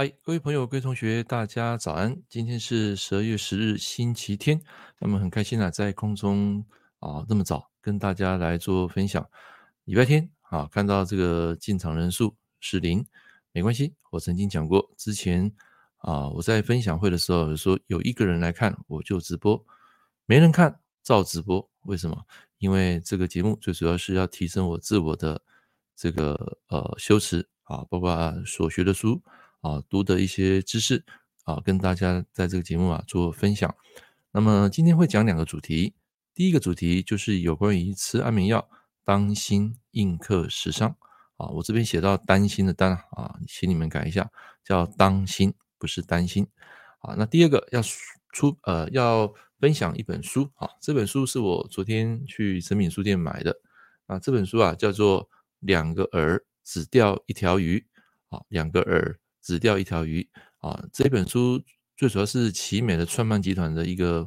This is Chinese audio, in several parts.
嗨，各位朋友、各位同学，大家早安！今天是十二月十日，星期天。那么很开心啊，在空中啊这么早跟大家来做分享。礼拜天啊，看到这个进场人数是零，没关系。我曾经讲过，之前啊我在分享会的时候说，有一个人来看我就直播，没人看照直播。为什么？因为这个节目最主要是要提升我自我的这个呃修持啊，包括所学的书。啊，读的一些知识啊，跟大家在这个节目啊做分享。那么今天会讲两个主题，第一个主题就是有关于吃安眠药，当心印刻时伤啊。我这边写到担心的担啊，请你们改一下，叫当心，不是担心啊。那第二个要出呃要分享一本书啊，这本书是我昨天去诚品书店买的啊。这本书啊叫做《两个饵只钓一条鱼》啊，两个饵。只钓一条鱼啊！这本书最主要是奇美的创办集团的一个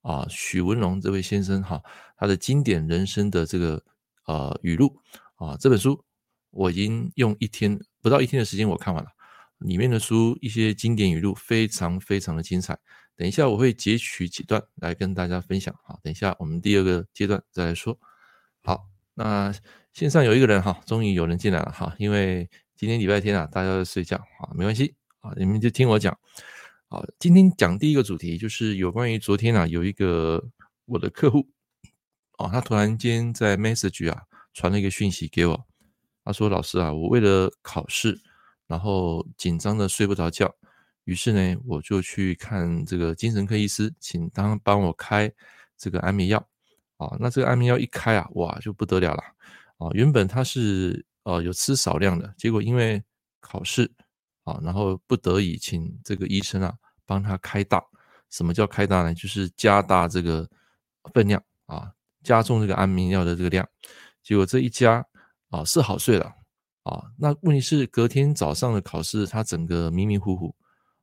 啊许文龙这位先生哈，他的经典人生的这个呃语录啊，这本书我已经用一天不到一天的时间我看完了，里面的书一些经典语录非常非常的精彩。等一下我会截取几段来跟大家分享哈。等一下我们第二个阶段再来说。好，那线上有一个人哈，终于有人进来了哈，因为。今天礼拜天啊，大家都睡觉啊，没关系啊，你们就听我讲。好，今天讲第一个主题就是有关于昨天啊，有一个我的客户啊，他突然间在 message 啊传了一个讯息给我，他说：“老师啊，我为了考试，然后紧张的睡不着觉，于是呢，我就去看这个精神科医师，请他帮我开这个安眠药啊。那这个安眠药一开啊，哇，就不得了了啊，原本他是。”哦，有吃少量的，结果因为考试啊，然后不得已请这个医生啊帮他开大。什么叫开大呢？就是加大这个分量啊，加重这个安眠药的这个量。结果这一加啊是好睡了啊，那问题是隔天早上的考试，他整个迷迷糊糊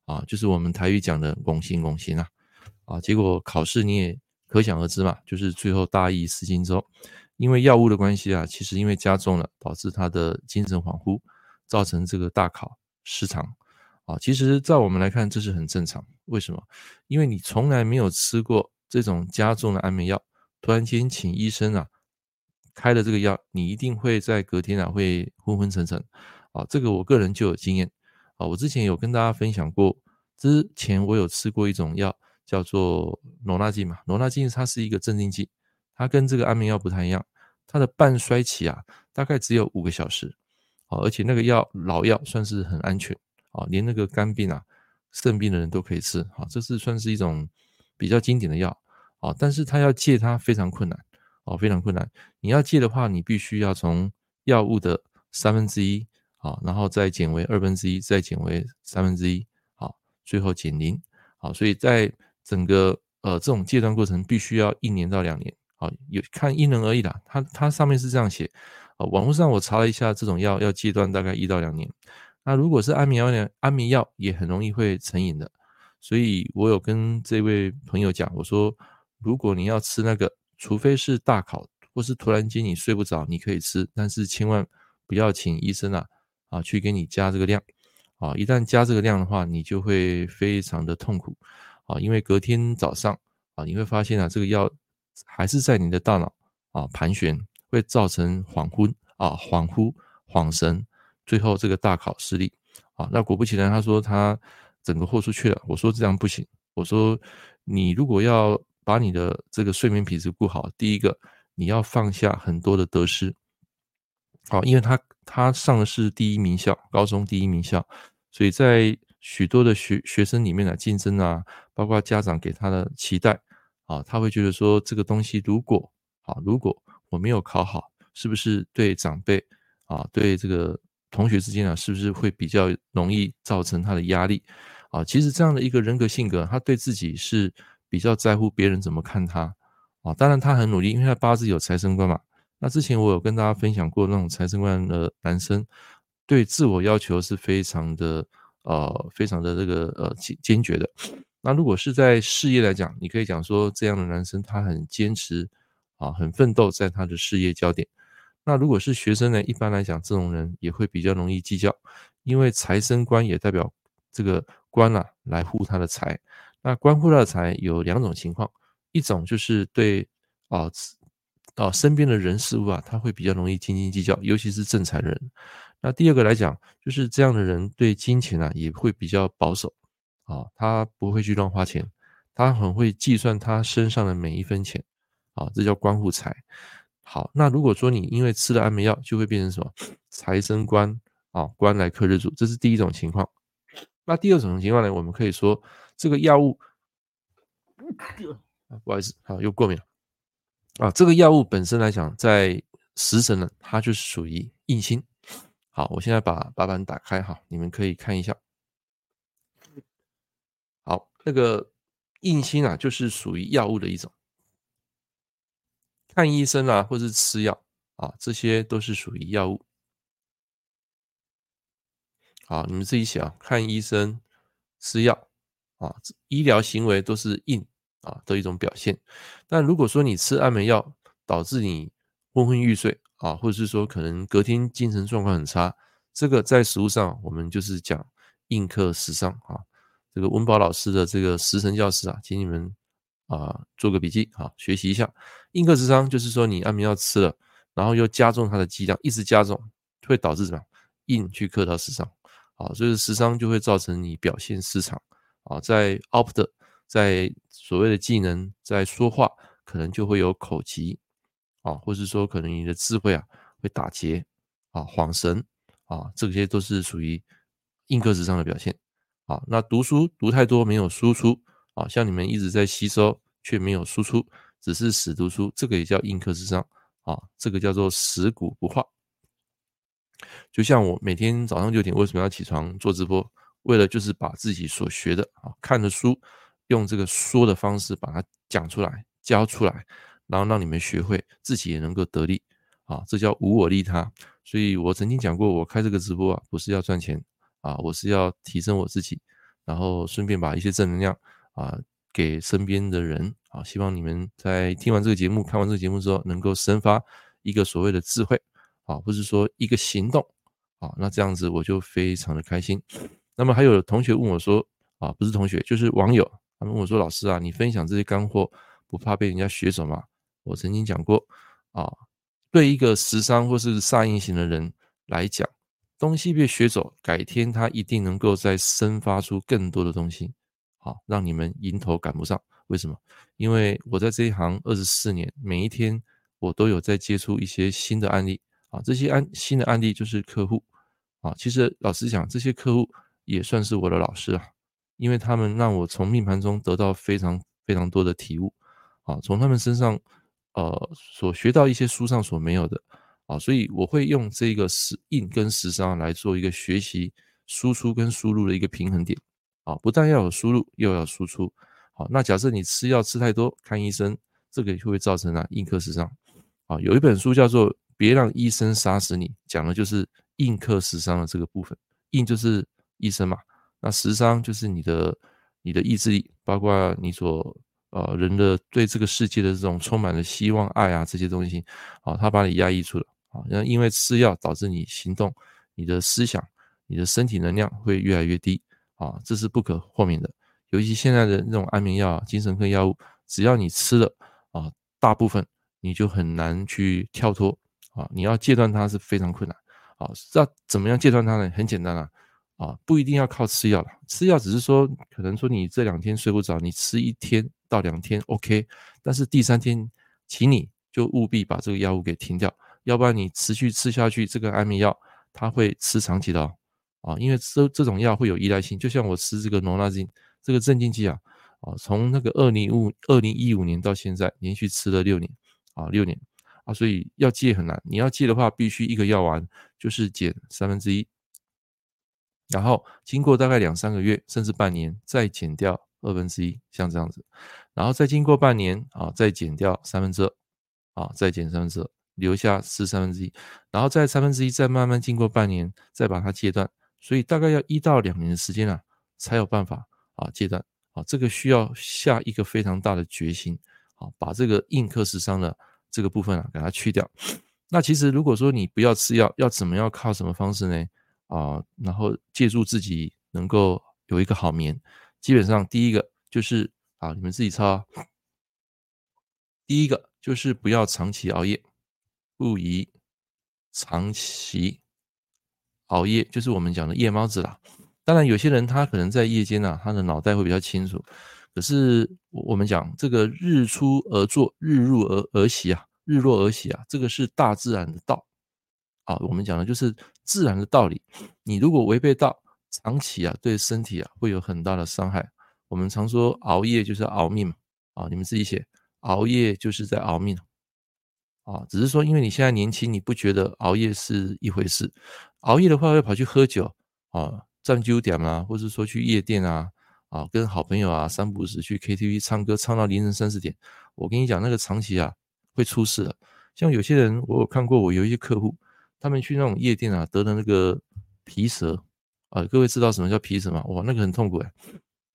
啊，就是我们台语讲的拱心拱心啊啊，结果考试你也可想而知嘛，就是最后大意失荆州。因为药物的关系啊，其实因为加重了，导致他的精神恍惚，造成这个大考失常啊。其实，在我们来看，这是很正常。为什么？因为你从来没有吃过这种加重的安眠药，突然间请医生啊开了这个药，你一定会在隔天啊会昏昏沉沉啊。这个我个人就有经验啊。我之前有跟大家分享过，之前我有吃过一种药叫做罗纳金嘛，罗纳金它是一个镇定剂，它跟这个安眠药不太一样。它的半衰期啊，大概只有五个小时，啊而且那个药老药算是很安全啊，连那个肝病啊、肾病的人都可以吃啊，这是算是一种比较经典的药啊，但是它要戒它非常困难啊，非常困难。你要戒的话，你必须要从药物的三分之一啊，然后再减为二分之一，再减为三分之一，啊，最后减零，好，所以在整个呃这种戒断过程，必须要一年到两年。啊，有看因人而异啦，它它上面是这样写，啊，网络上我查了一下，这种药要戒断大概一到两年。那如果是安眠药呢？安眠药也很容易会成瘾的，所以我有跟这位朋友讲，我说如果你要吃那个，除非是大考或是突然间你睡不着，你可以吃，但是千万不要请医生啊啊去给你加这个量啊，一旦加这个量的话，你就会非常的痛苦啊，因为隔天早上啊你会发现啊这个药。还是在你的大脑啊盘旋，会造成恍惚啊恍惚恍神，最后这个大考失利啊。那果不其然，他说他整个豁出去了。我说这样不行。我说你如果要把你的这个睡眠品质顾好，第一个你要放下很多的得失。好，因为他他上的是第一名校，高中第一名校，所以在许多的学学生里面的竞争啊，包括家长给他的期待。啊，他会觉得说这个东西如果啊，如果我没有考好，是不是对长辈啊，对这个同学之间啊，是不是会比较容易造成他的压力啊？其实这样的一个人格性格，他对自己是比较在乎别人怎么看他啊。当然他很努力，因为他八字有财神官嘛。那之前我有跟大家分享过，那种财神官的男生对自我要求是非常的呃，非常的这个呃坚坚决的。那如果是在事业来讲，你可以讲说这样的男生他很坚持啊，很奋斗在他的事业焦点。那如果是学生呢，一般来讲这种人也会比较容易计较，因为财生官也代表这个官啊来护他的财。那官护他的财有两种情况，一种就是对啊啊身边的人事物啊，他会比较容易斤斤计较，尤其是正财人。那第二个来讲，就是这样的人对金钱啊也会比较保守啊，他不会去乱花钱，他很会计算他身上的每一分钱啊，这叫官护财。好，那如果说你因为吃了安眠药，就会变成什么财生官啊，官来克日主，这是第一种情况。那第二种情况呢，我们可以说这个药物，不好意思，好又过敏了啊，这个药物本身来讲，在食神呢，它就是属于印星。好，我现在把把板打开哈，你们可以看一下。那个印星啊，就是属于药物的一种。看医生啊，或是吃药啊，这些都是属于药物。好，你们自己想，看医生、吃药啊，医疗行为都是印啊的一种表现。但如果说你吃安眠药，导致你昏昏欲睡。啊，或者是说可能隔天精神状况很差，这个在实务上我们就是讲印克食伤啊。这个文宝老师的这个食神教室啊，请你们啊做个笔记啊，学习一下。硬克食伤就是说你安眠药吃了，然后又加重它的剂量，一直加重，会导致什么？硬去克到食伤啊，所以食伤就会造成你表现失常啊，在 opt 在所谓的技能，在说话可能就会有口疾。啊，或是说可能你的智慧啊会打结啊、恍神啊，这些都是属于硬克食伤的表现啊。那读书读太多没有输出啊，像你们一直在吸收却没有输出，只是死读书，这个也叫印克食伤啊。这个叫做食古不化。就像我每天早上六点为什么要起床做直播？为了就是把自己所学的啊看的书，用这个说的方式把它讲出来、教出来。然后让你们学会，自己也能够得利啊，这叫无我利他。所以我曾经讲过，我开这个直播啊，不是要赚钱啊，我是要提升我自己，然后顺便把一些正能量啊给身边的人啊。希望你们在听完这个节目、看完这个节目之后，能够生发一个所谓的智慧啊，不是说一个行动啊。那这样子我就非常的开心。那么还有同学问我说啊，不是同学，就是网友，他们问我说：“老师啊，你分享这些干货，不怕被人家学走吗？”我曾经讲过啊，对一个食伤或是煞印型的人来讲，东西被学走，改天他一定能够再生发出更多的东西，好让你们迎头赶不上。为什么？因为我在这一行二十四年，每一天我都有在接触一些新的案例啊，这些案新的案例就是客户啊。其实老实讲，这些客户也算是我的老师啊，因为他们让我从命盘中得到非常非常多的体悟啊，从他们身上。呃，所学到一些书上所没有的啊，所以我会用这个食印跟食伤来做一个学习输出跟输入的一个平衡点啊，不但要有输入，又要输出。好，那假设你吃药吃太多，看医生，这个就会造成啊印克食伤啊。有一本书叫做《别让医生杀死你》，讲的就是印克食伤的这个部分。印就是医生嘛，那食伤就是你的你的意志力，包括你所。呃，人的对这个世界的这种充满了希望、爱啊这些东西，啊，他把你压抑住了啊。那因为吃药导致你行动、你的思想、你的身体能量会越来越低啊，这是不可豁免的。尤其现在的那种安眠药、精神科药物，只要你吃了啊，大部分你就很难去跳脱啊。你要戒断它是非常困难啊。那怎么样戒断它呢？很简单啊。啊，不一定要靠吃药了，吃药只是说，可能说你这两天睡不着，你吃一天到两天 OK，但是第三天，请你就务必把这个药物给停掉，要不然你持续吃下去，这个安眠药它会吃长期的哦，啊，因为这这种药会有依赖性，就像我吃这个诺拉金这个镇静剂啊，啊，从那个二零五二零一五年到现在，连续吃了六年，啊，六年，啊，所以要戒很难，你要戒的话，必须一个药丸就是减三分之一。然后经过大概两三个月，甚至半年，再减掉二分之一，像这样子，然后再经过半年啊，再减掉三分之二，啊，再减三分之二，留下四三分之一，然后再三分之一，再慢慢经过半年，再把它戒断，所以大概要一到两年的时间啊，才有办法啊戒断，啊，这个需要下一个非常大的决心，啊，把这个硬克食伤的这个部分啊给它去掉。那其实如果说你不要吃药，要怎么样靠什么方式呢？啊，然后借助自己能够有一个好眠，基本上第一个就是啊，你们自己抄。第一个就是不要长期熬夜，不宜长期熬夜，就是我们讲的夜猫子啦。当然，有些人他可能在夜间啊，他的脑袋会比较清楚。可是我们讲这个日出而作，日入而而息啊，日落而息啊，这个是大自然的道啊。我们讲的就是自然的道理。你如果违背道，长期啊，对身体啊会有很大的伤害。我们常说熬夜就是熬命嘛，啊，你们自己写，熬夜就是在熬命。啊只是说，因为你现在年轻，你不觉得熬夜是一回事。熬夜的话，会跑去喝酒啊，占九点啊，或者说去夜店啊。啊，跟好朋友啊，三不五时去 KTV 唱歌，唱到凌晨三四点。我跟你讲，那个长期啊会出事的。像有些人，我有看过，我有一些客户，他们去那种夜店啊，得了那个皮蛇啊。各位知道什么叫皮蛇吗？哇，那个很痛苦哎。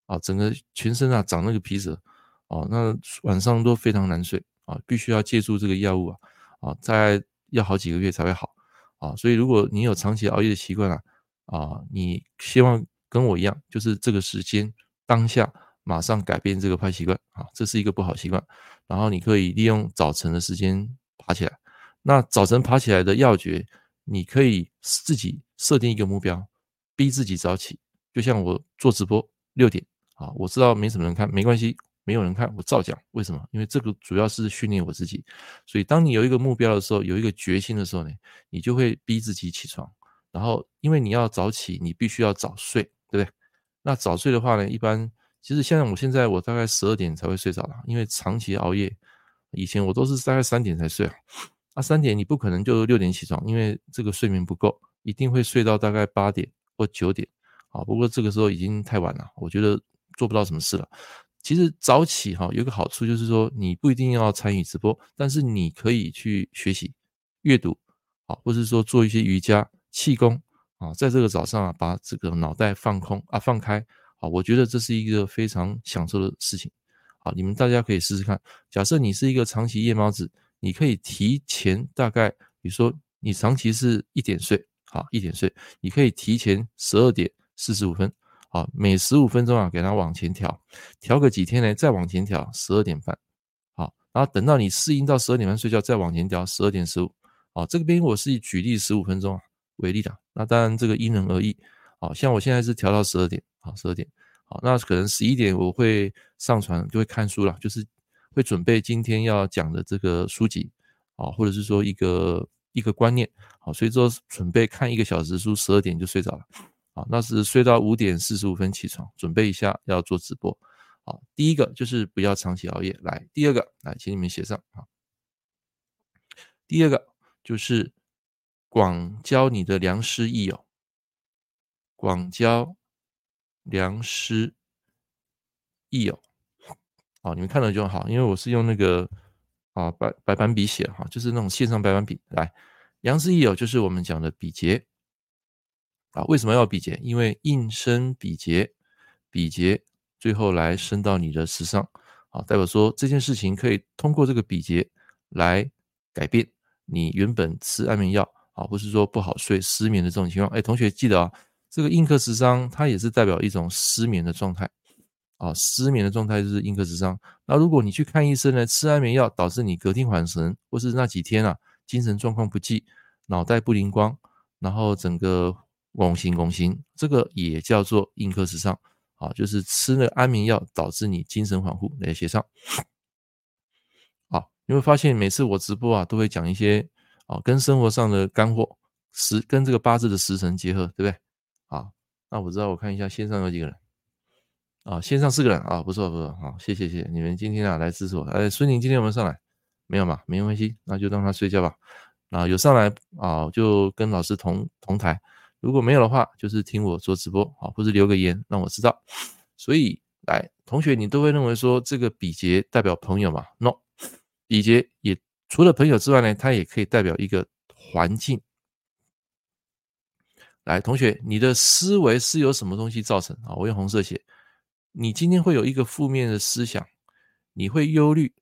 啊，整个全身啊长那个皮蛇，哦、啊，那晚上都非常难睡啊，必须要借助这个药物啊，啊，大概要好几个月才会好啊。所以如果你有长期熬夜的习惯啊，啊，你希望跟我一样，就是这个时间。当下马上改变这个坏习惯啊，这是一个不好习惯。然后你可以利用早晨的时间爬起来。那早晨爬起来的要诀，你可以自己设定一个目标，逼自己早起。就像我做直播六点啊，我知道没什么人看，没关系，没有人看我照讲。为什么？因为这个主要是训练我自己。所以当你有一个目标的时候，有一个决心的时候呢，你就会逼自己起床。然后因为你要早起，你必须要早睡，对不对？那早睡的话呢，一般其实现在我现在我大概十二点才会睡着了，因为长期熬夜，以前我都是大概三点才睡啊。那三点你不可能就六点起床，因为这个睡眠不够，一定会睡到大概八点或九点。啊，不过这个时候已经太晚了，我觉得做不到什么事了。其实早起哈有个好处就是说，你不一定要参与直播，但是你可以去学习、阅读，啊，或是说做一些瑜伽、气功。啊，在这个早上啊，把这个脑袋放空啊，放开啊，我觉得这是一个非常享受的事情。好，你们大家可以试试看。假设你是一个长期夜猫子，你可以提前大概，比如说你长期是一点睡，好，一点睡，你可以提前十二点四十五分，好，每十五分钟啊，给它往前调，调个几天呢，再往前调十二点半，好，然后等到你适应到十二点半睡觉，再往前调十二点十五，好，这个边我是以举例十五分钟啊。为例的，那当然这个因人而异，好，像我现在是调到十二点，好，十二点，好，那可能十一点我会上传，就会看书了，就是会准备今天要讲的这个书籍，啊，或者是说一个一个观念，好，所以说准备看一个小时书，十二点就睡着了，好，那是睡到五点四十五分起床，准备一下要做直播，好，第一个就是不要长期熬夜，来，第二个，来，请你们写上，啊，第二个就是。广交你的良师益友，广交良师益友。好，你们看了就好，因为我是用那个啊白白板笔写哈，就是那种线上白板笔。来，良师益友就是我们讲的比劫啊。为什么要比劫？因为应生比劫，比劫最后来生到你的时上，啊，代表说这件事情可以通过这个比劫来改变你原本吃安眠药。啊，不是说不好睡、失眠的这种情况。哎，同学记得啊，这个印刻食伤它也是代表一种失眠的状态。啊，失眠的状态就是印刻食伤。那如果你去看医生呢，吃安眠药导致你隔天缓神，或是那几天啊精神状况不济、脑袋不灵光，然后整个懵醒懵醒，这个也叫做印刻时尚。啊，就是吃那个安眠药导致你精神恍惚，来写上。好，你会发现每次我直播啊，都会讲一些。啊，跟生活上的干货时跟这个八字的时辰结合，对不对？啊，那我知道，我看一下线上有几个人。啊，线上四个人啊，不错不错，好，谢谢谢谢你们今天啊来支持我。哎，孙宁今天有没有上来？没有嘛？没关系，那就让他睡觉吧。啊，有上来啊，就跟老师同同台。如果没有的话，就是听我做直播，啊，或者留个言让我知道。所以，来，同学，你都会认为说这个比劫代表朋友嘛？No，比劫也。除了朋友之外呢，它也可以代表一个环境。来，同学，你的思维是由什么东西造成啊？我用红色写，你今天会有一个负面的思想，你会忧虑，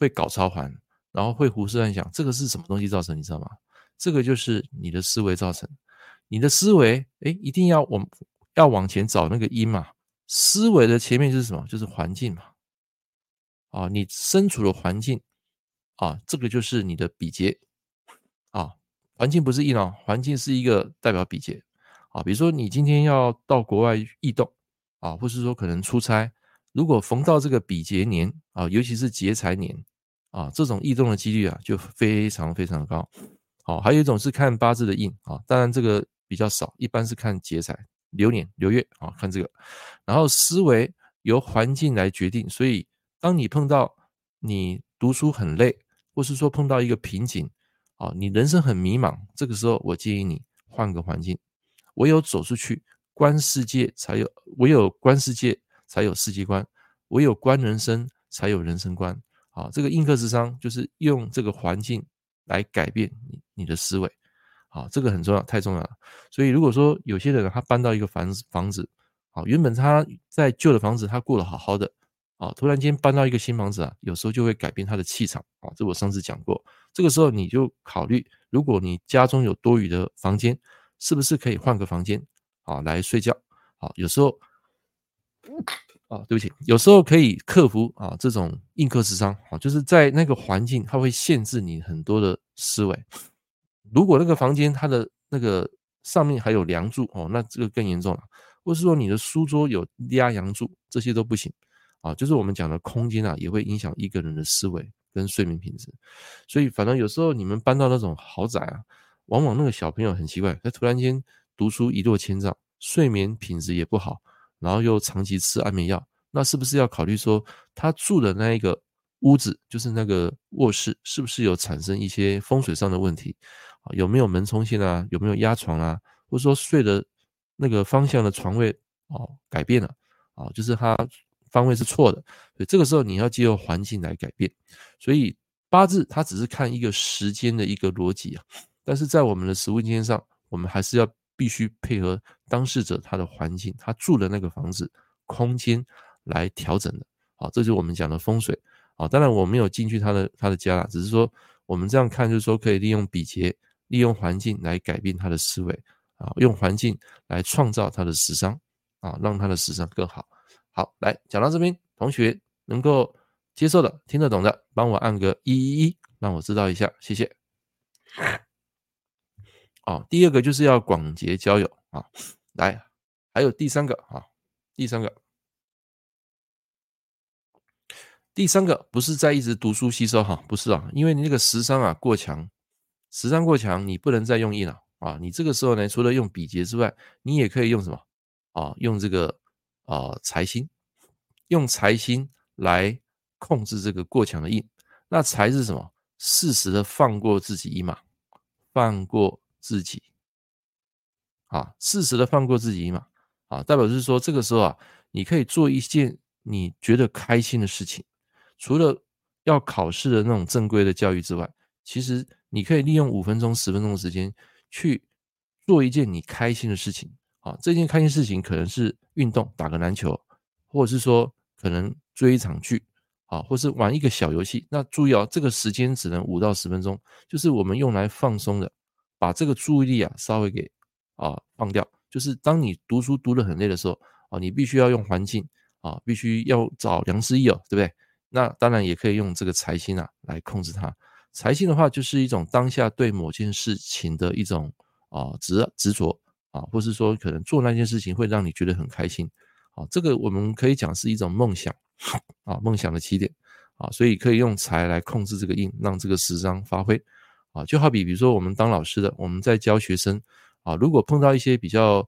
会搞超环，然后会胡思乱想，这个是什么东西造成？你知道吗？这个就是你的思维造成。你的思维，哎，一定要往要往前找那个因嘛，思维的前面是什么？就是环境嘛。啊，你身处的环境啊，这个就是你的比劫啊。环境不是印哦，环境是一个代表比劫啊。比如说你今天要到国外异动啊，或是说可能出差，如果逢到这个比劫年啊，尤其是劫财年啊，这种异动的几率啊就非常非常的高。好，还有一种是看八字的印啊，当然这个比较少，一般是看劫财。流年流月啊，看这个，然后思维由环境来决定，所以当你碰到你读书很累，或是说碰到一个瓶颈啊，你人生很迷茫，这个时候我建议你换个环境，唯有走出去观世界，才有唯有观世界才有世界观，唯有观人生才有人生观啊。这个印克食伤就是用这个环境来改变你你的思维。好，这个很重要，太重要了。所以如果说有些人他搬到一个房子，房子，好，原本他在旧的房子他过得好好的，啊，突然间搬到一个新房子啊，有时候就会改变他的气场，啊，这我上次讲过。这个时候你就考虑，如果你家中有多余的房间，是不是可以换个房间，啊，来睡觉？好，有时候，啊，对不起，有时候可以克服啊这种印克食伤，啊，就是在那个环境，它会限制你很多的思维。如果那个房间它的那个上面还有梁柱哦，那这个更严重了。或是说你的书桌有压梁柱，这些都不行啊。就是我们讲的空间啊，也会影响一个人的思维跟睡眠品质。所以，反正有时候你们搬到那种豪宅啊，往往那个小朋友很奇怪，他突然间读书一落千丈，睡眠品质也不好，然后又长期吃安眠药，那是不是要考虑说他住的那一个屋子，就是那个卧室，是不是有产生一些风水上的问题？啊有没有门冲线啊？有没有压床啊？或者说睡的那个方向的床位哦改变了啊？就是它方位是错的，所以这个时候你要借由环境来改变。所以八字它只是看一个时间的一个逻辑啊，但是在我们的实务经验上，我们还是要必须配合当事者他的环境，他住的那个房子空间来调整的。好，这就是我们讲的风水。好，当然我没有进去他的他的家，只是说我们这样看，就是说可以利用比劫。利用环境来改变他的思维啊，用环境来创造他的食伤啊，让他的食伤更好。好，来讲到这边，同学能够接受的、听得懂的，帮我按个一一一，让我知道一下，谢谢。哦，第二个就是要广结交友啊，来，还有第三个啊，第三个，第三个不是在一直读书吸收哈，不是啊，因为你那个食伤啊过强。食伤过强，你不能再用印了啊！你这个时候呢，除了用比劫之外，你也可以用什么啊？用这个啊财星，用财星来控制这个过强的印。那财是什么？适时的放过自己一马，放过自己啊！适时的放过自己一马啊！代表就是说，这个时候啊，你可以做一件你觉得开心的事情，除了要考试的那种正规的教育之外，其实。你可以利用五分钟、十分钟的时间去做一件你开心的事情啊！这件开心事情可能是运动，打个篮球，或者是说可能追一场剧啊，或是玩一个小游戏。那注意哦，这个时间只能五到十分钟，就是我们用来放松的，把这个注意力啊稍微给啊放掉。就是当你读书读得很累的时候啊，你必须要用环境啊，必须要找良师益友，对不对？那当然也可以用这个财星啊来控制它。财星的话，就是一种当下对某件事情的一种啊执执着啊，或是说可能做那件事情会让你觉得很开心。啊，这个我们可以讲是一种梦想啊，梦想的起点。啊，所以可以用财来控制这个印，让这个十伤发挥。啊，就好比比如说我们当老师的，我们在教学生啊，如果碰到一些比较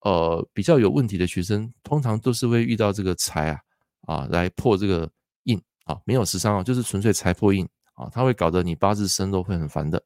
呃比较有问题的学生，通常都是会遇到这个财啊啊来破这个印。啊，没有十伤啊，就是纯粹财破印。啊，他会搞得你八字生都会很烦的。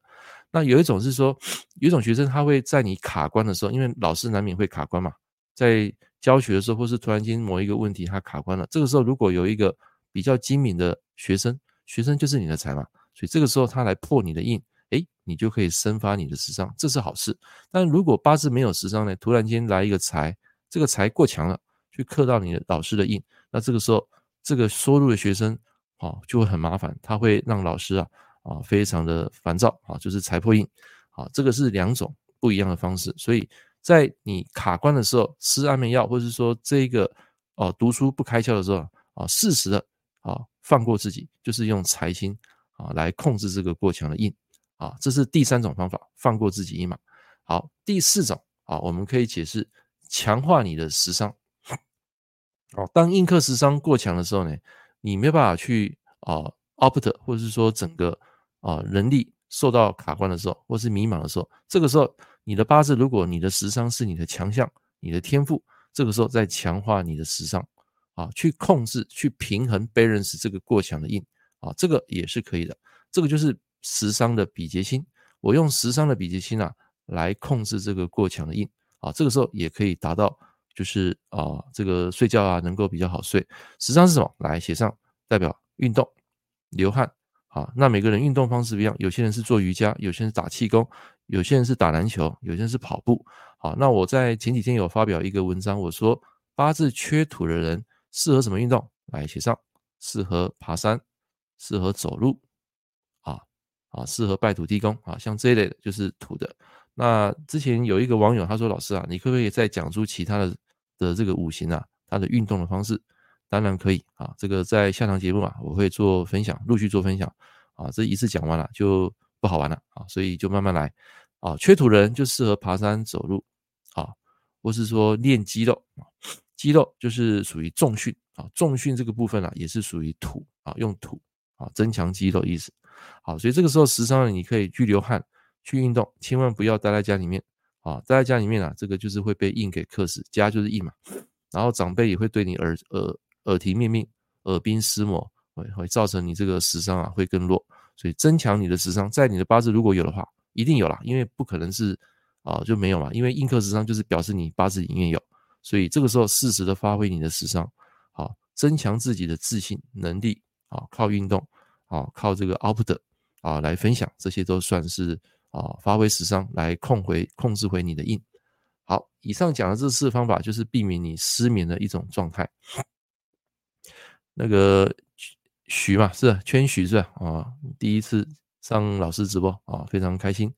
那有一种是说，有一种学生他会在你卡关的时候，因为老师难免会卡关嘛，在教学的时候，或是突然间某一个问题他卡关了，这个时候如果有一个比较精明的学生，学生就是你的财嘛，所以这个时候他来破你的印，诶，你就可以生发你的食伤，这是好事。但如果八字没有食伤呢，突然间来一个财，这个财过强了，去克到你的老师的印，那这个时候这个收入的学生。啊，就会很麻烦，他会让老师啊啊非常的烦躁啊，就是财破印啊，这个是两种不一样的方式。所以在你卡关的时候，吃安眠药，或者是说这个哦读书不开窍的时候啊，适时的啊放过自己，就是用财星啊来控制这个过强的印啊，这是第三种方法，放过自己一马。好，第四种啊，我们可以解释强化你的食伤。哦，当印克食伤过强的时候呢，你没有办法去啊 opt 或者是说整个啊人力受到卡关的时候，或是迷茫的时候，这个时候你的八字如果你的食伤是你的强项，你的天赋，这个时候再强化你的食伤啊，去控制、去平衡 balance 这个过强的印啊，这个也是可以的。这个就是食伤的比劫星，我用食伤的比劫星啊来控制这个过强的印啊，这个时候也可以达到。就是啊、这个睡觉啊，能够比较好睡。食伤是什么？来写上，代表运动、流汗。好，那每个人运动方式不一样，有些人是做瑜伽，有些人是打气功，有些人是打篮球，有些人是跑步。好，那我在前几天有发表一个文章，我说八字缺土的人适合什么运动？来写上，适合爬山，适合走路，啊啊，适合拜土地公啊，像这一类的就是土的。那之前有一个网友他说：“老师啊，你可不可以再讲出其他的？”的这个五行啊，它的运动的方式当然可以啊。这个在下堂节目啊，我会做分享，陆续做分享啊。这一次讲完了就不好玩了啊，所以就慢慢来啊。缺土人就适合爬山走路啊，或是说练肌肉啊。肌肉就是属于重训啊，重训这个部分啊也是属于土啊，用土啊增强肌肉意思。好，所以这个时候食伤你可以去流汗去运动，千万不要待在家里面。啊，待在家里面啊，这个就是会被印给克死，家就是印嘛。然后长辈也会对你耳耳耳提面命、耳鬓厮磨，会会造成你这个食伤啊会更弱。所以增强你的食伤，在你的八字如果有的话，一定有啦，因为不可能是啊就没有嘛。因为印克食伤就是表示你八字里面有，所以这个时候适时的发挥你的食伤，好增强自己的自信能力啊，靠运动啊，靠这个 output 啊来分享，这些都算是。啊，发挥食伤来控回、控制回你的印。好，以上讲的这四个方法就是避免你失眠的一种状态。那个徐嘛，是圈徐是吧？啊，第一次上老师直播啊，非常开心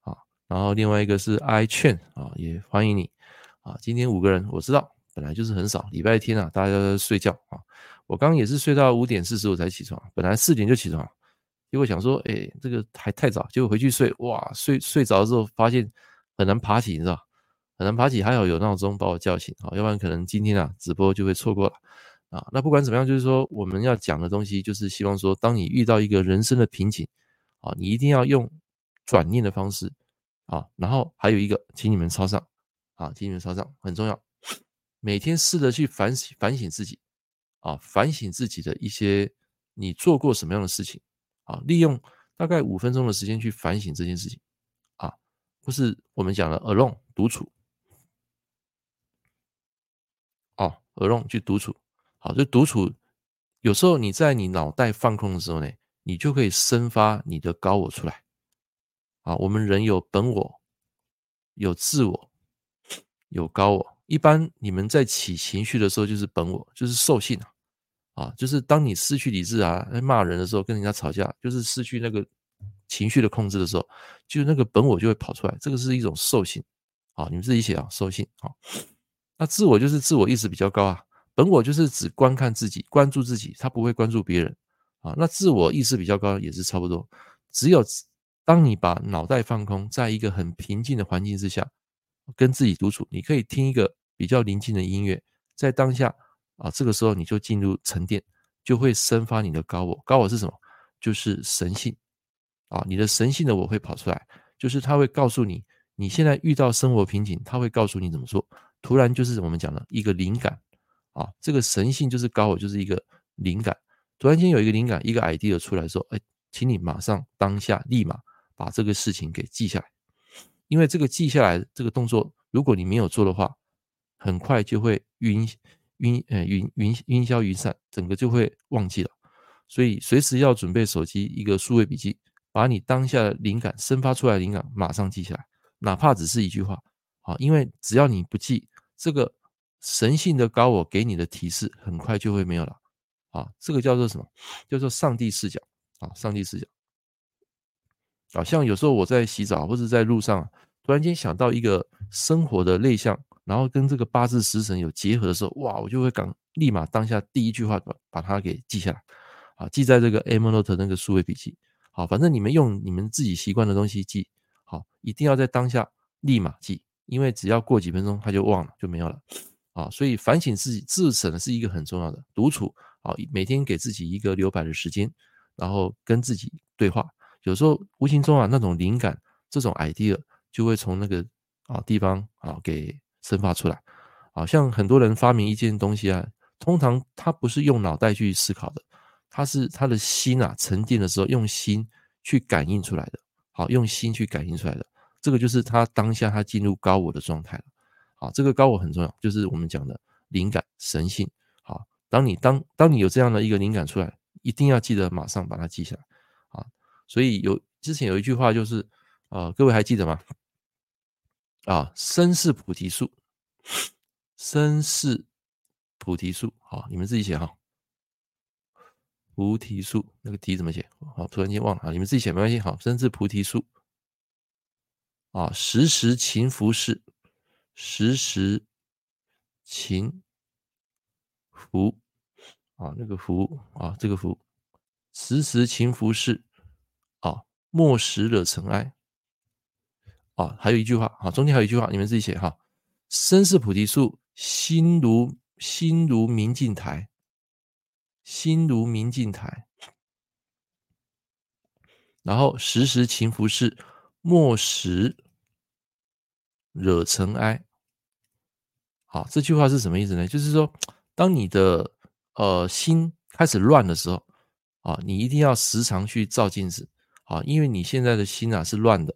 啊。然后另外一个是 I 劝啊，也欢迎你啊。今天五个人，我知道本来就是很少，礼拜天啊，大家都在睡觉啊。我刚也是睡到五点四十五才起床，本来四点就起床。结果想说，哎、这个还太早，结果回去睡，哇，睡睡着之后发现很难爬起，你知道，很难爬起，还好有闹钟把我叫醒啊，要不然可能今天啊直播就会错过了啊。那不管怎么样，就是说我们要讲的东西，就是希望说，当你遇到一个人生的瓶颈啊，你一定要用转念的方式啊，然后还有一个，请你们抄上啊，请你们抄上很重要，每天试着去反省反省自己啊，反省自己的一些你做过什么样的事情。啊，利用大概五分钟的时间去反省这件事情，啊，不是我们讲的 alone 独处，哦，alone 去独处，好，就独处。有时候你在你脑袋放空的时候呢，你就可以生发你的高我出来。啊，我们人有本我，有自我，有高我。一般你们在起情绪的时候，就是本我，就是兽性啊。啊，就是当你失去理智啊，骂人的时候，跟人家吵架，就是失去那个情绪的控制的时候，就那个本我就会跑出来。这个是一种兽性，啊，你们自己写啊，兽性。好，那自我就是自我意识比较高啊，本我就是只观看自己，关注自己，他不会关注别人啊。那自我意识比较高也是差不多。只有当你把脑袋放空，在一个很平静的环境之下，跟自己独处，你可以听一个比较宁静的音乐，在当下。啊，这个时候你就进入沉淀，就会生发你的高我。高我是什么？就是神性啊，你的神性的我会跑出来，就是他会告诉你，你现在遇到生活瓶颈，他会告诉你怎么做。突然就是我们讲的一个灵感啊，这个神性就是高我，就是一个灵感。突然间有一个灵感，一个 idea 出来说，哎，请你马上当下立马把这个事情给记下来，因为这个记下来这个动作，如果你没有做的话，很快就会晕云呃云云云消云散，整个就会忘记了，所以随时要准备手机一个数位笔记，把你当下的灵感生发出来的灵感马上记下来，哪怕只是一句话啊，因为只要你不记，这个神性的高我给你的提示很快就会没有了啊，这个叫做什么？叫做上帝视角啊，上帝视角。啊，像有时候我在洗澡或者在路上，突然间想到一个生活的类象然后跟这个八字食神有结合的时候，哇，我就会赶立马当下第一句话把把它给记下来，啊，记在这个 Evernote 那个数位笔记。好，反正你们用你们自己习惯的东西记，好，一定要在当下立马记，因为只要过几分钟他就忘了，就没有了。啊，所以反省自己自省是一个很重要的独处啊，每天给自己一个留白的时间，然后跟自己对话。有时候无形中啊，那种灵感、这种 idea 就会从那个啊地方啊给生发出来。啊，像很多人发明一件东西啊，通常他不是用脑袋去思考的。他是他的心啊，沉淀的时候用心去感应出来的，好，用心去感应出来的，这个就是他当下他进入高我的状态了，好，这个高我很重要，就是我们讲的灵感、神性，好，当你当当你有这样的一个灵感出来，一定要记得马上把它记下来，啊，所以有之前有一句话就是，呃，各位还记得吗？啊，身是菩提树，身是菩提树，好，你们自己写哈。菩提树那个提怎么写？好，突然间忘了啊！你们自己写没关系。好，身是菩提树啊，时时勤拂拭，时时勤拂啊，那个拂啊，这个拂，时时勤拂拭啊，莫使惹尘埃啊。还有一句话啊，中间还有一句话，你们自己写哈。身是菩提树，心如心如明镜台。心如明镜台，然后时时勤拂拭，莫使惹尘埃。好，这句话是什么意思呢？就是说，当你的呃心开始乱的时候啊，你一定要时常去照镜子啊，因为你现在的心啊是乱的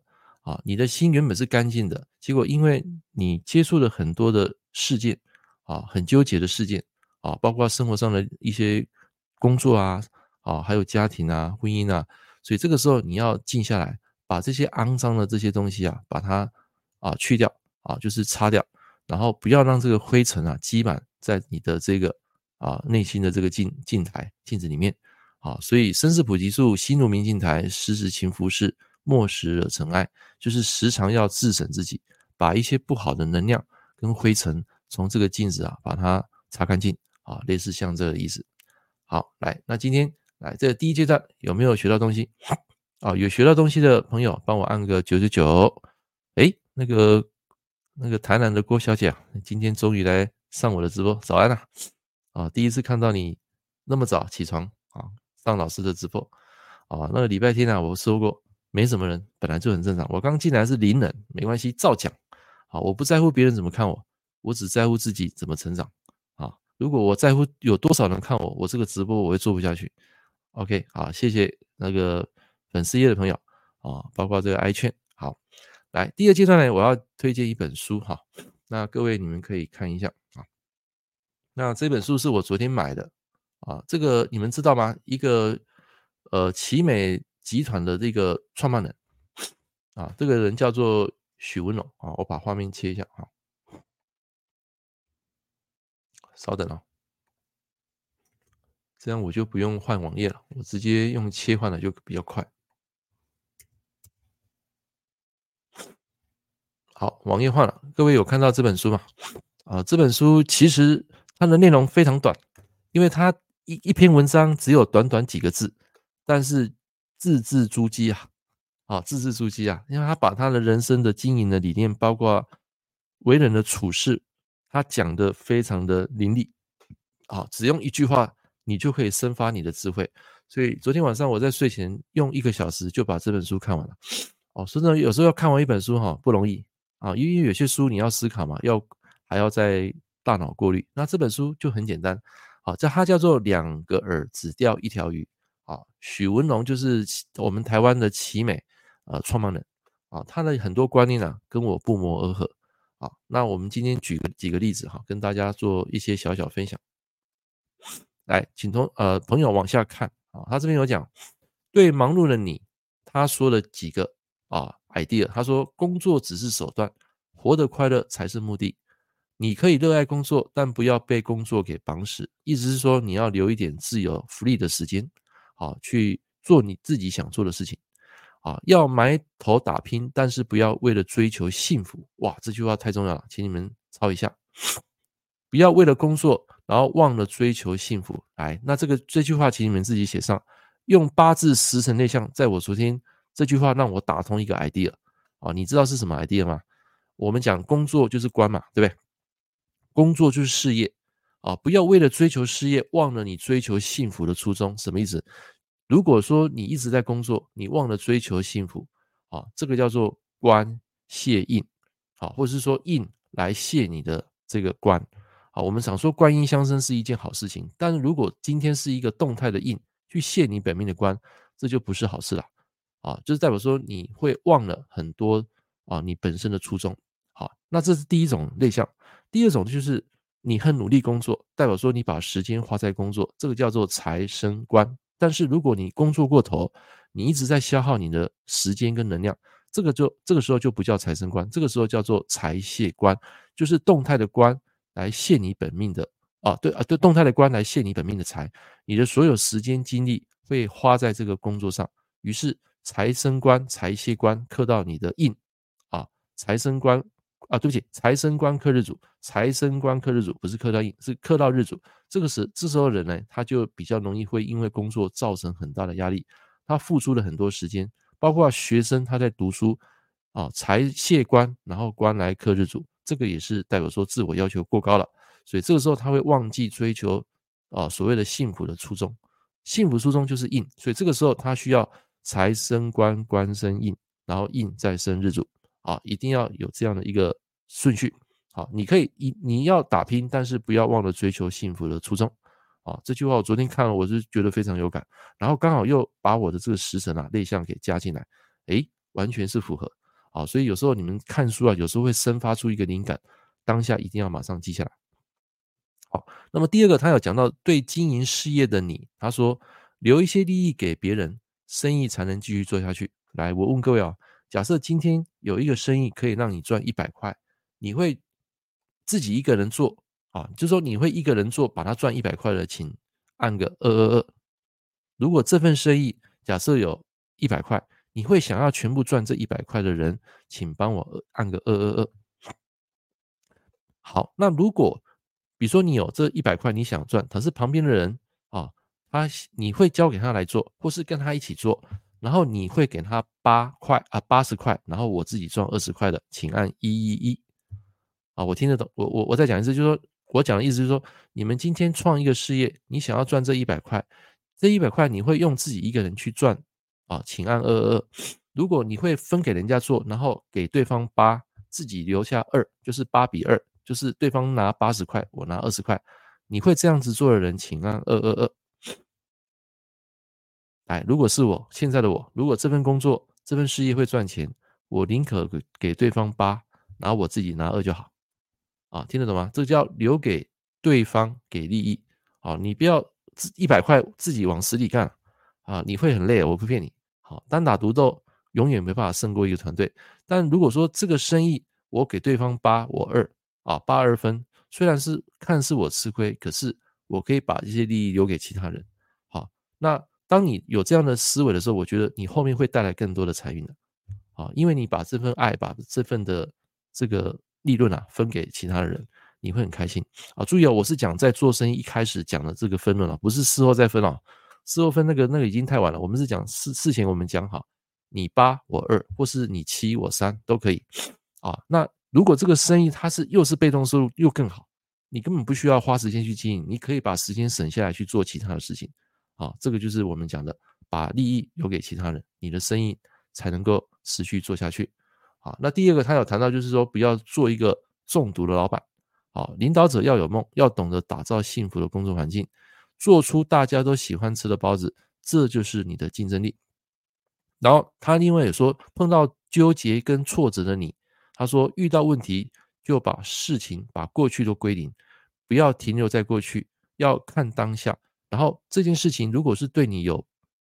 啊，你的心原本是干净的，结果因为你接触了很多的事件啊，很纠结的事件啊，包括生活上的一些。工作啊，啊，还有家庭啊，婚姻啊，所以这个时候你要静下来，把这些肮脏的这些东西啊，把它啊去掉啊，就是擦掉，然后不要让这个灰尘啊积满在你的这个啊内心的这个镜镜台镜子里面啊，所以身是菩提树，心如明镜台，时时勤拂拭，莫使惹尘埃，就是时常要自省自己，把一些不好的能量跟灰尘从这个镜子啊把它擦干净啊，类似像这个意思。好，来，那今天来这第一阶段有没有学到东西？啊，有学到东西的朋友，帮我按个九九九。诶，那个那个台南的郭小姐啊，今天终于来上我的直播，早安啊！啊，第一次看到你那么早起床啊，上老师的直播啊。那个礼拜天啊，我说过没什么人，本来就很正常。我刚进来是零人，没关系，照讲。好，我不在乎别人怎么看我，我只在乎自己怎么成长。啊如果我在乎有多少人看我，我这个直播我会做不下去。OK，好，谢谢那个粉丝页的朋友啊，包括这个 i 券。好，来第二阶段呢，我要推荐一本书哈。那各位你们可以看一下啊。那这本书是我昨天买的啊。这个你们知道吗？一个呃奇美集团的这个创办人啊，这个人叫做许文龙啊。我把画面切一下啊。稍等哦，这样我就不用换网页了，我直接用切换的就比较快。好，网页换了，各位有看到这本书吗？啊，这本书其实它的内容非常短，因为它一一篇文章只有短短几个字，但是字字珠玑啊，啊，字字珠玑啊，因为他把他的人生的经营的理念，包括为人的处事。他讲的非常的凌厉，啊，只用一句话，你就可以生发你的智慧。所以昨天晚上我在睡前用一个小时就把这本书看完了。哦，所以呢，有时候要看完一本书哈不容易啊，因为有些书你要思考嘛，要还要在大脑过滤。那这本书就很简单，好，这它叫做两个饵只钓一条鱼。许文龙就是我们台湾的奇美呃创办人啊，他的很多观念啊跟我不谋而合。啊，那我们今天举个几个例子哈，跟大家做一些小小分享。来，请同呃朋友往下看啊，他这边有讲，对忙碌的你，他说了几个啊 idea。他说，工作只是手段，活得快乐才是目的。你可以热爱工作，但不要被工作给绑死。意思是说，你要留一点自由、福利的时间，好去做你自己想做的事情。啊，要埋头打拼，但是不要为了追求幸福。哇，这句话太重要了，请你们抄一下。不要为了工作，然后忘了追求幸福。来，那这个这句话，请你们自己写上。用八字十辰内象，在我昨天这句话让我打通一个 idea 啊，你知道是什么 idea 吗？我们讲工作就是官嘛，对不对？工作就是事业啊，不要为了追求事业，忘了你追求幸福的初衷。什么意思？如果说你一直在工作，你忘了追求幸福啊，这个叫做官谢印啊，或者是说印来谢你的这个官。啊，我们想说观音相生是一件好事情，但是如果今天是一个动态的印。去谢你本命的官，这就不是好事了啊！就是代表说你会忘了很多啊，你本身的初衷。好，那这是第一种类象。第二种就是你很努力工作，代表说你把时间花在工作，这个叫做财生官。但是如果你工作过头，你一直在消耗你的时间跟能量，这个就这个时候就不叫财生官，这个时候叫做财泄官，就是动态的官来泄你本命的。啊，对啊，对，动态的官来泄你本命的财，你的所有时间精力会花在这个工作上，于是财生官、财泄官克到你的印，啊，财生官啊，对不起，财生官克日主，财生官克日主，不是克到印，是克到日主。这个时，这时候人呢，他就比较容易会因为工作造成很大的压力，他付出了很多时间，包括学生他在读书，啊，财泄官，然后官来克日主，这个也是代表说自我要求过高了。所以这个时候他会忘记追求啊所谓的幸福的初衷，幸福初衷就是印，所以这个时候他需要财生官，官生印，然后印再生日主啊，一定要有这样的一个顺序。好，你可以你你要打拼，但是不要忘了追求幸福的初衷。啊，这句话我昨天看了，我是觉得非常有感，然后刚好又把我的这个时辰啊内向给加进来，诶，完全是符合。啊，所以有时候你们看书啊，有时候会生发出一个灵感，当下一定要马上记下来。好，那么第二个，他有讲到对经营事业的你，他说留一些利益给别人，生意才能继续做下去。来，我问各位啊，假设今天有一个生意可以让你赚一百块，你会自己一个人做啊？就说你会一个人做，把它赚一百块的，请按个二二二。如果这份生意假设有一百块，你会想要全部赚这一百块的人，请帮我按个二二二。好，那如果比如说你有这一百块，你想赚，可是旁边的人啊，他你会交给他来做，或是跟他一起做，然后你会给他八块啊八十块，然后我自己赚二十块的，请按一一一啊，我听得懂，我我我再讲一次，就是说我讲的意思是说，你们今天创一个事业，你想要赚这一百块，这一百块你会用自己一个人去赚啊，请按二二二。如果你会分给人家做，然后给对方八，自己留下二，就是八比二。就是对方拿八十块，我拿二十块，你会这样子做的人，请按二二二。哎，如果是我现在的我，如果这份工作这份事业会赚钱，我宁可给给对方八，然后我自己拿二就好。啊，听得懂吗？这叫留给对方给利益。啊，你不要自一百块自己往死里干啊，你会很累，我不骗你。好，单打独斗永远没办法胜过一个团队。但如果说这个生意我给对方八，我二。啊，八二分，虽然是看似我吃亏，可是我可以把这些利益留给其他人。好，那当你有这样的思维的时候，我觉得你后面会带来更多的财运的。啊，因为你把这份爱，把这份的这个利润啊分给其他的人，你会很开心。啊，注意啊，我是讲在做生意一开始讲的这个分论啊，不是事后再分啊。事后分那个那个已经太晚了，我们是讲事事前我们讲好，你八我二，或是你七我三都可以。啊，那。如果这个生意它是又是被动收入又更好，你根本不需要花时间去经营，你可以把时间省下来去做其他的事情，啊，这个就是我们讲的把利益留给其他人，你的生意才能够持续做下去。好，那第二个他有谈到就是说不要做一个中毒的老板，好，领导者要有梦，要懂得打造幸福的工作环境，做出大家都喜欢吃的包子，这就是你的竞争力。然后他另外也说，碰到纠结跟挫折的你。他说：“遇到问题就把事情、把过去都归零，不要停留在过去，要看当下。然后这件事情如果是对你有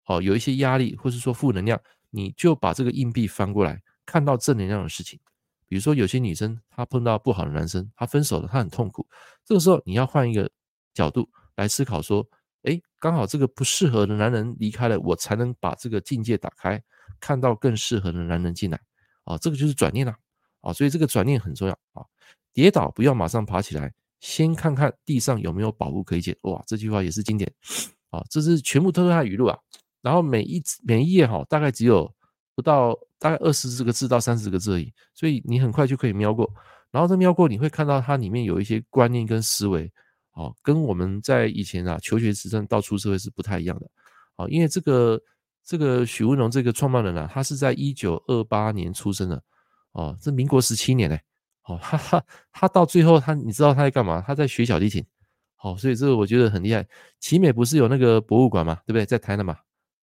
哦有一些压力，或是说负能量，你就把这个硬币翻过来，看到正能量的事情。比如说有些女生她碰到不好的男生，她分手了，她很痛苦。这个时候你要换一个角度来思考，说：诶，刚好这个不适合的男人离开了，我才能把这个境界打开，看到更适合的男人进来啊，这个就是转念啦啊，所以这个转念很重要啊。跌倒不要马上爬起来，先看看地上有没有宝物可以捡。哇，这句话也是经典啊，这是全部都是他语录啊。然后每一每一页哈，大概只有不到大概二十个字到三十个字而已，所以你很快就可以瞄过。然后这瞄过，你会看到它里面有一些观念跟思维，哦，跟我们在以前啊求学时阵到出社会是不太一样的，哦，因为这个这个许文龙这个创办人啊，他是在一九二八年出生的，哦，这民国十七年嘞，哦，他他他到最后他你知道他在干嘛？他在学小提琴，好，所以这个我觉得很厉害。奇美不是有那个博物馆嘛，对不对？在台南嘛，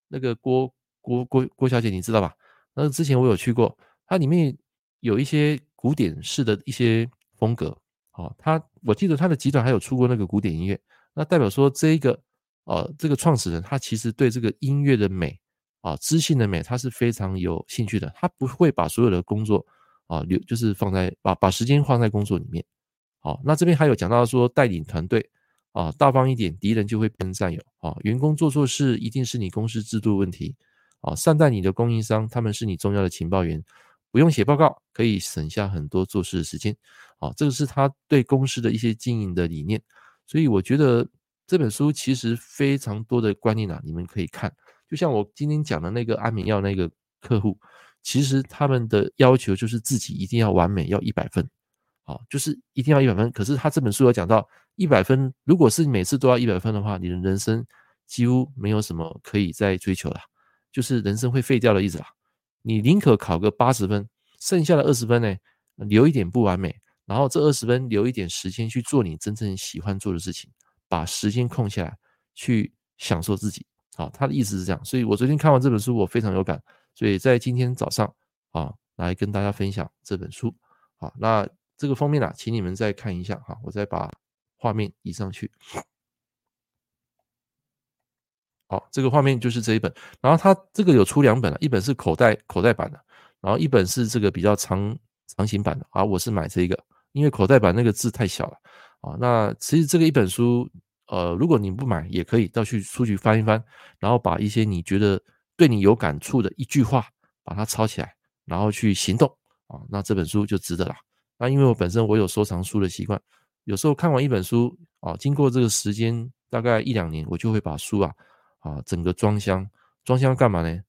那个郭郭郭郭小姐你知道吧？那之前我有去过，它里面有一些。古典式的一些风格，好，他我记得他的集团还有出过那个古典音乐，那代表说这一个呃这个创始人他其实对这个音乐的美啊知性的美他是非常有兴趣的，他不会把所有的工作啊留就是放在把把时间放在工作里面，好，那这边还有讲到说带领团队啊大方一点，敌人就会变成战友啊，员工做错事一定是你公司制度问题啊，善待你的供应商，他们是你重要的情报员。不用写报告，可以省下很多做事的时间。啊，这个是他对公司的一些经营的理念。所以我觉得这本书其实非常多的观念啊，你们可以看。就像我今天讲的那个安眠药那个客户，其实他们的要求就是自己一定要完美，要一百分。啊，就是一定要一百分。可是他这本书有讲到一百分，如果是每次都要一百分的话，你的人生几乎没有什么可以再追求了，就是人生会废掉的意思啦。你宁可考个八十分，剩下的二十分呢，留一点不完美，然后这二十分留一点时间去做你真正喜欢做的事情，把时间空下来去享受自己。好，他的意思是这样，所以我昨天看完这本书，我非常有感，所以在今天早上啊，来跟大家分享这本书。好，那这个封面啊，请你们再看一下哈，我再把画面移上去。好，这个画面就是这一本，然后它这个有出两本了，一本是口袋口袋版的，然后一本是这个比较长长型版的啊。我是买这个，因为口袋版那个字太小了啊。那其实这个一本书，呃，如果你不买也可以到去书局翻一翻，然后把一些你觉得对你有感触的一句话，把它抄起来，然后去行动啊。那这本书就值得了。那因为我本身我有收藏书的习惯，有时候看完一本书啊，经过这个时间大概一两年，我就会把书啊。啊，整个装箱，装箱干嘛呢？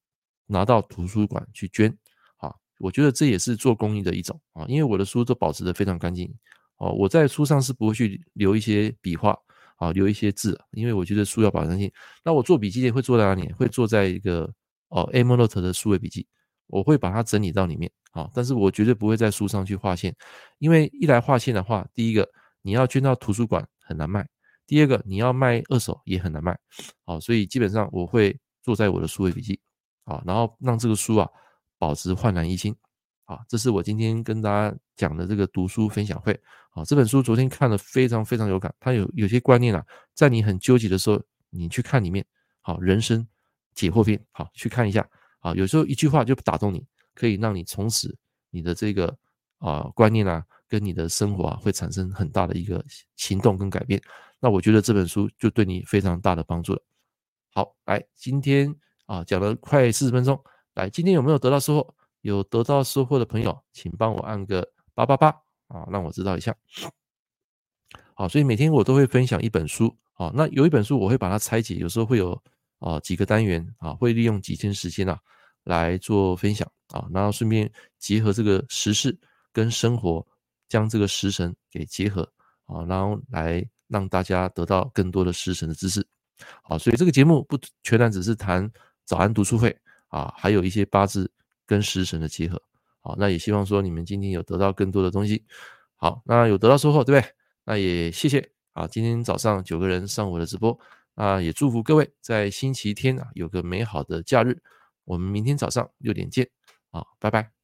拿到图书馆去捐。啊，我觉得这也是做公益的一种啊，因为我的书都保持得非常干净。哦，我在书上是不会去留一些笔画啊，留一些字，因为我觉得书要保持干净。那我做笔记会做在哪里？会做在一个哦，Evernote 的数位笔记，我会把它整理到里面。啊，但是我绝对不会在书上去划线，因为一来划线的话，第一个你要捐到图书馆很难卖。第二个，你要卖二手也很难卖，好，所以基本上我会做在我的数位笔记，好，然后让这个书啊保持焕然一新，好，这是我今天跟大家讲的这个读书分享会，好，这本书昨天看了非常非常有感，它有有些观念啊，在你很纠结的时候，你去看里面，好，人生解惑篇，好，去看一下，啊，有时候一句话就打动你，可以让你从此你的这个啊观念啊，跟你的生活啊会产生很大的一个行动跟改变。那我觉得这本书就对你非常大的帮助了。好，来，今天啊讲了快四十分钟，来，今天有没有得到收获？有得到收获的朋友，请帮我按个八八八啊，让我知道一下。好，所以每天我都会分享一本书啊，那有一本书我会把它拆解，有时候会有啊几个单元啊，会利用几天时间啊来做分享啊，然后顺便结合这个时事跟生活，将这个时辰给结合啊，然后来。让大家得到更多的时辰的知识，好，所以这个节目不全然只是谈早安读书会啊，还有一些八字跟时辰的结合，好，那也希望说你们今天有得到更多的东西，好，那有得到收获，对不对？那也谢谢啊，今天早上九个人上我的直播，啊，也祝福各位在星期天啊有个美好的假日，我们明天早上六点见，啊，拜拜。